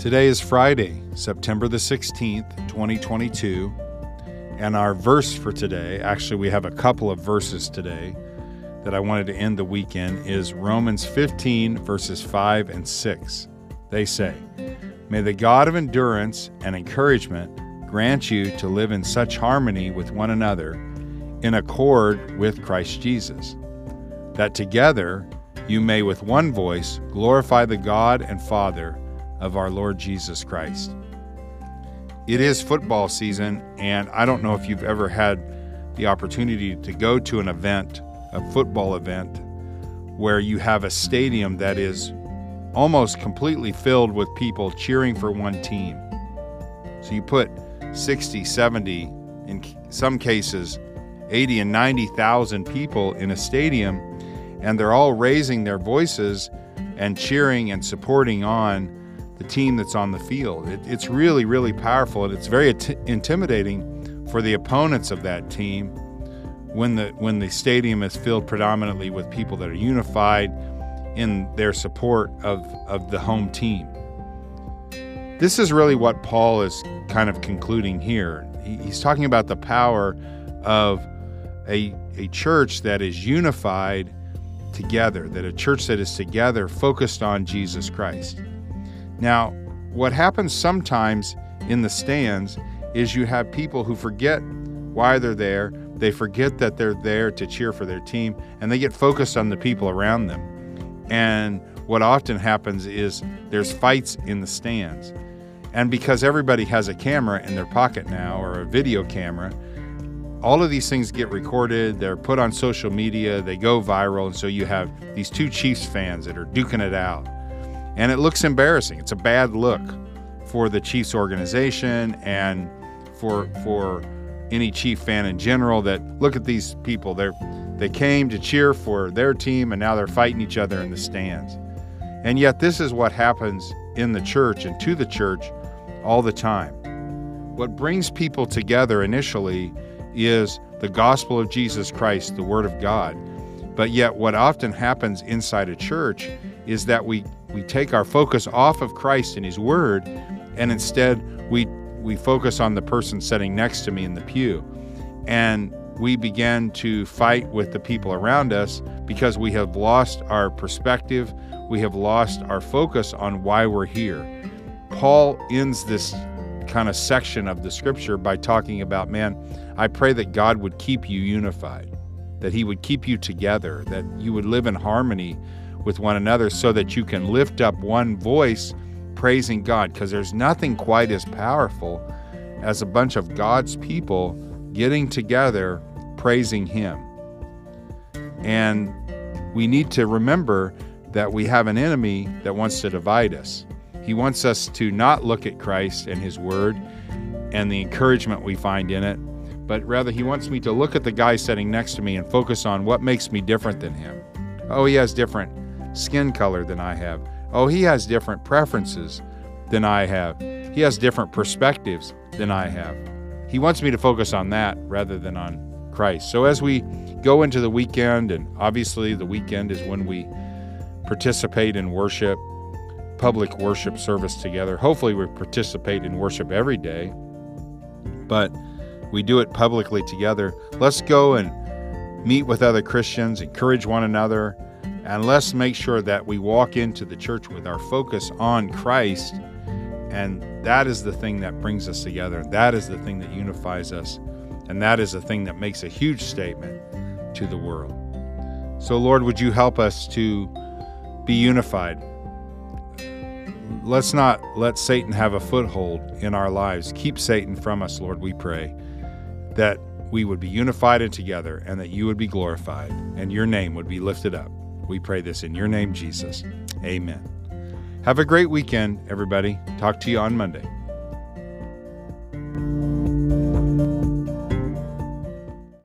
Today is Friday, September the 16th, 2022, and our verse for today, actually, we have a couple of verses today that I wanted to end the weekend, is Romans 15, verses 5 and 6. They say, May the God of endurance and encouragement grant you to live in such harmony with one another in accord with Christ Jesus, that together you may with one voice glorify the God and Father of our Lord Jesus Christ. It is football season, and I don't know if you've ever had the opportunity to go to an event, a football event, where you have a stadium that is almost completely filled with people cheering for one team. So you put 60, 70, in some cases 80 and 90,000 people in a stadium, and they're all raising their voices and cheering and supporting on the team that's on the field. It, it's really, really powerful, and it's very intimidating for the opponents of that team when the when the stadium is filled predominantly with people that are unified in their support of, of the home team. This is really what Paul is kind of concluding here. He, he's talking about the power of a, a church that is unified together, that a church that is together focused on Jesus Christ. Now, what happens sometimes in the stands is you have people who forget why they're there. They forget that they're there to cheer for their team and they get focused on the people around them. And what often happens is there's fights in the stands. And because everybody has a camera in their pocket now or a video camera, all of these things get recorded, they're put on social media, they go viral, and so you have these two Chiefs fans that are duking it out and it looks embarrassing. It's a bad look for the Chiefs organization and for for any Chief fan in general that look at these people. They they came to cheer for their team and now they're fighting each other in the stands. And yet this is what happens in the church and to the church all the time. What brings people together initially is the gospel of Jesus Christ, the word of God. But yet what often happens inside a church is that we we take our focus off of Christ and His Word, and instead we we focus on the person sitting next to me in the pew, and we begin to fight with the people around us because we have lost our perspective, we have lost our focus on why we're here. Paul ends this kind of section of the scripture by talking about, man, I pray that God would keep you unified, that He would keep you together, that you would live in harmony with one another so that you can lift up one voice praising God because there's nothing quite as powerful as a bunch of God's people getting together praising Him. And we need to remember that we have an enemy that wants to divide us. He wants us to not look at Christ and His Word and the encouragement we find in it, but rather He wants me to look at the guy sitting next to me and focus on what makes me different than him. Oh, he has different skin color than I have. Oh, he has different preferences than I have. He has different perspectives than I have. He wants me to focus on that rather than on Christ. So as we go into the weekend, and obviously the weekend is when we participate in worship, public worship service together. Hopefully, we participate in worship every day, but we do it publicly together. Let's go and meet with other Christians, encourage one another and let's make sure that we walk into the church with our focus on Christ. And that is the thing that brings us together. That is the thing that unifies us. And that is the thing that makes a huge statement to the world. So, Lord, would you help us to be unified? Let's not let Satan have a foothold in our lives. Keep Satan from us, Lord, we pray. That we would be unified and together, and that you would be glorified, and your name would be lifted up. We pray this in your name, Jesus. Amen. Have a great weekend, everybody. Talk to you on Monday.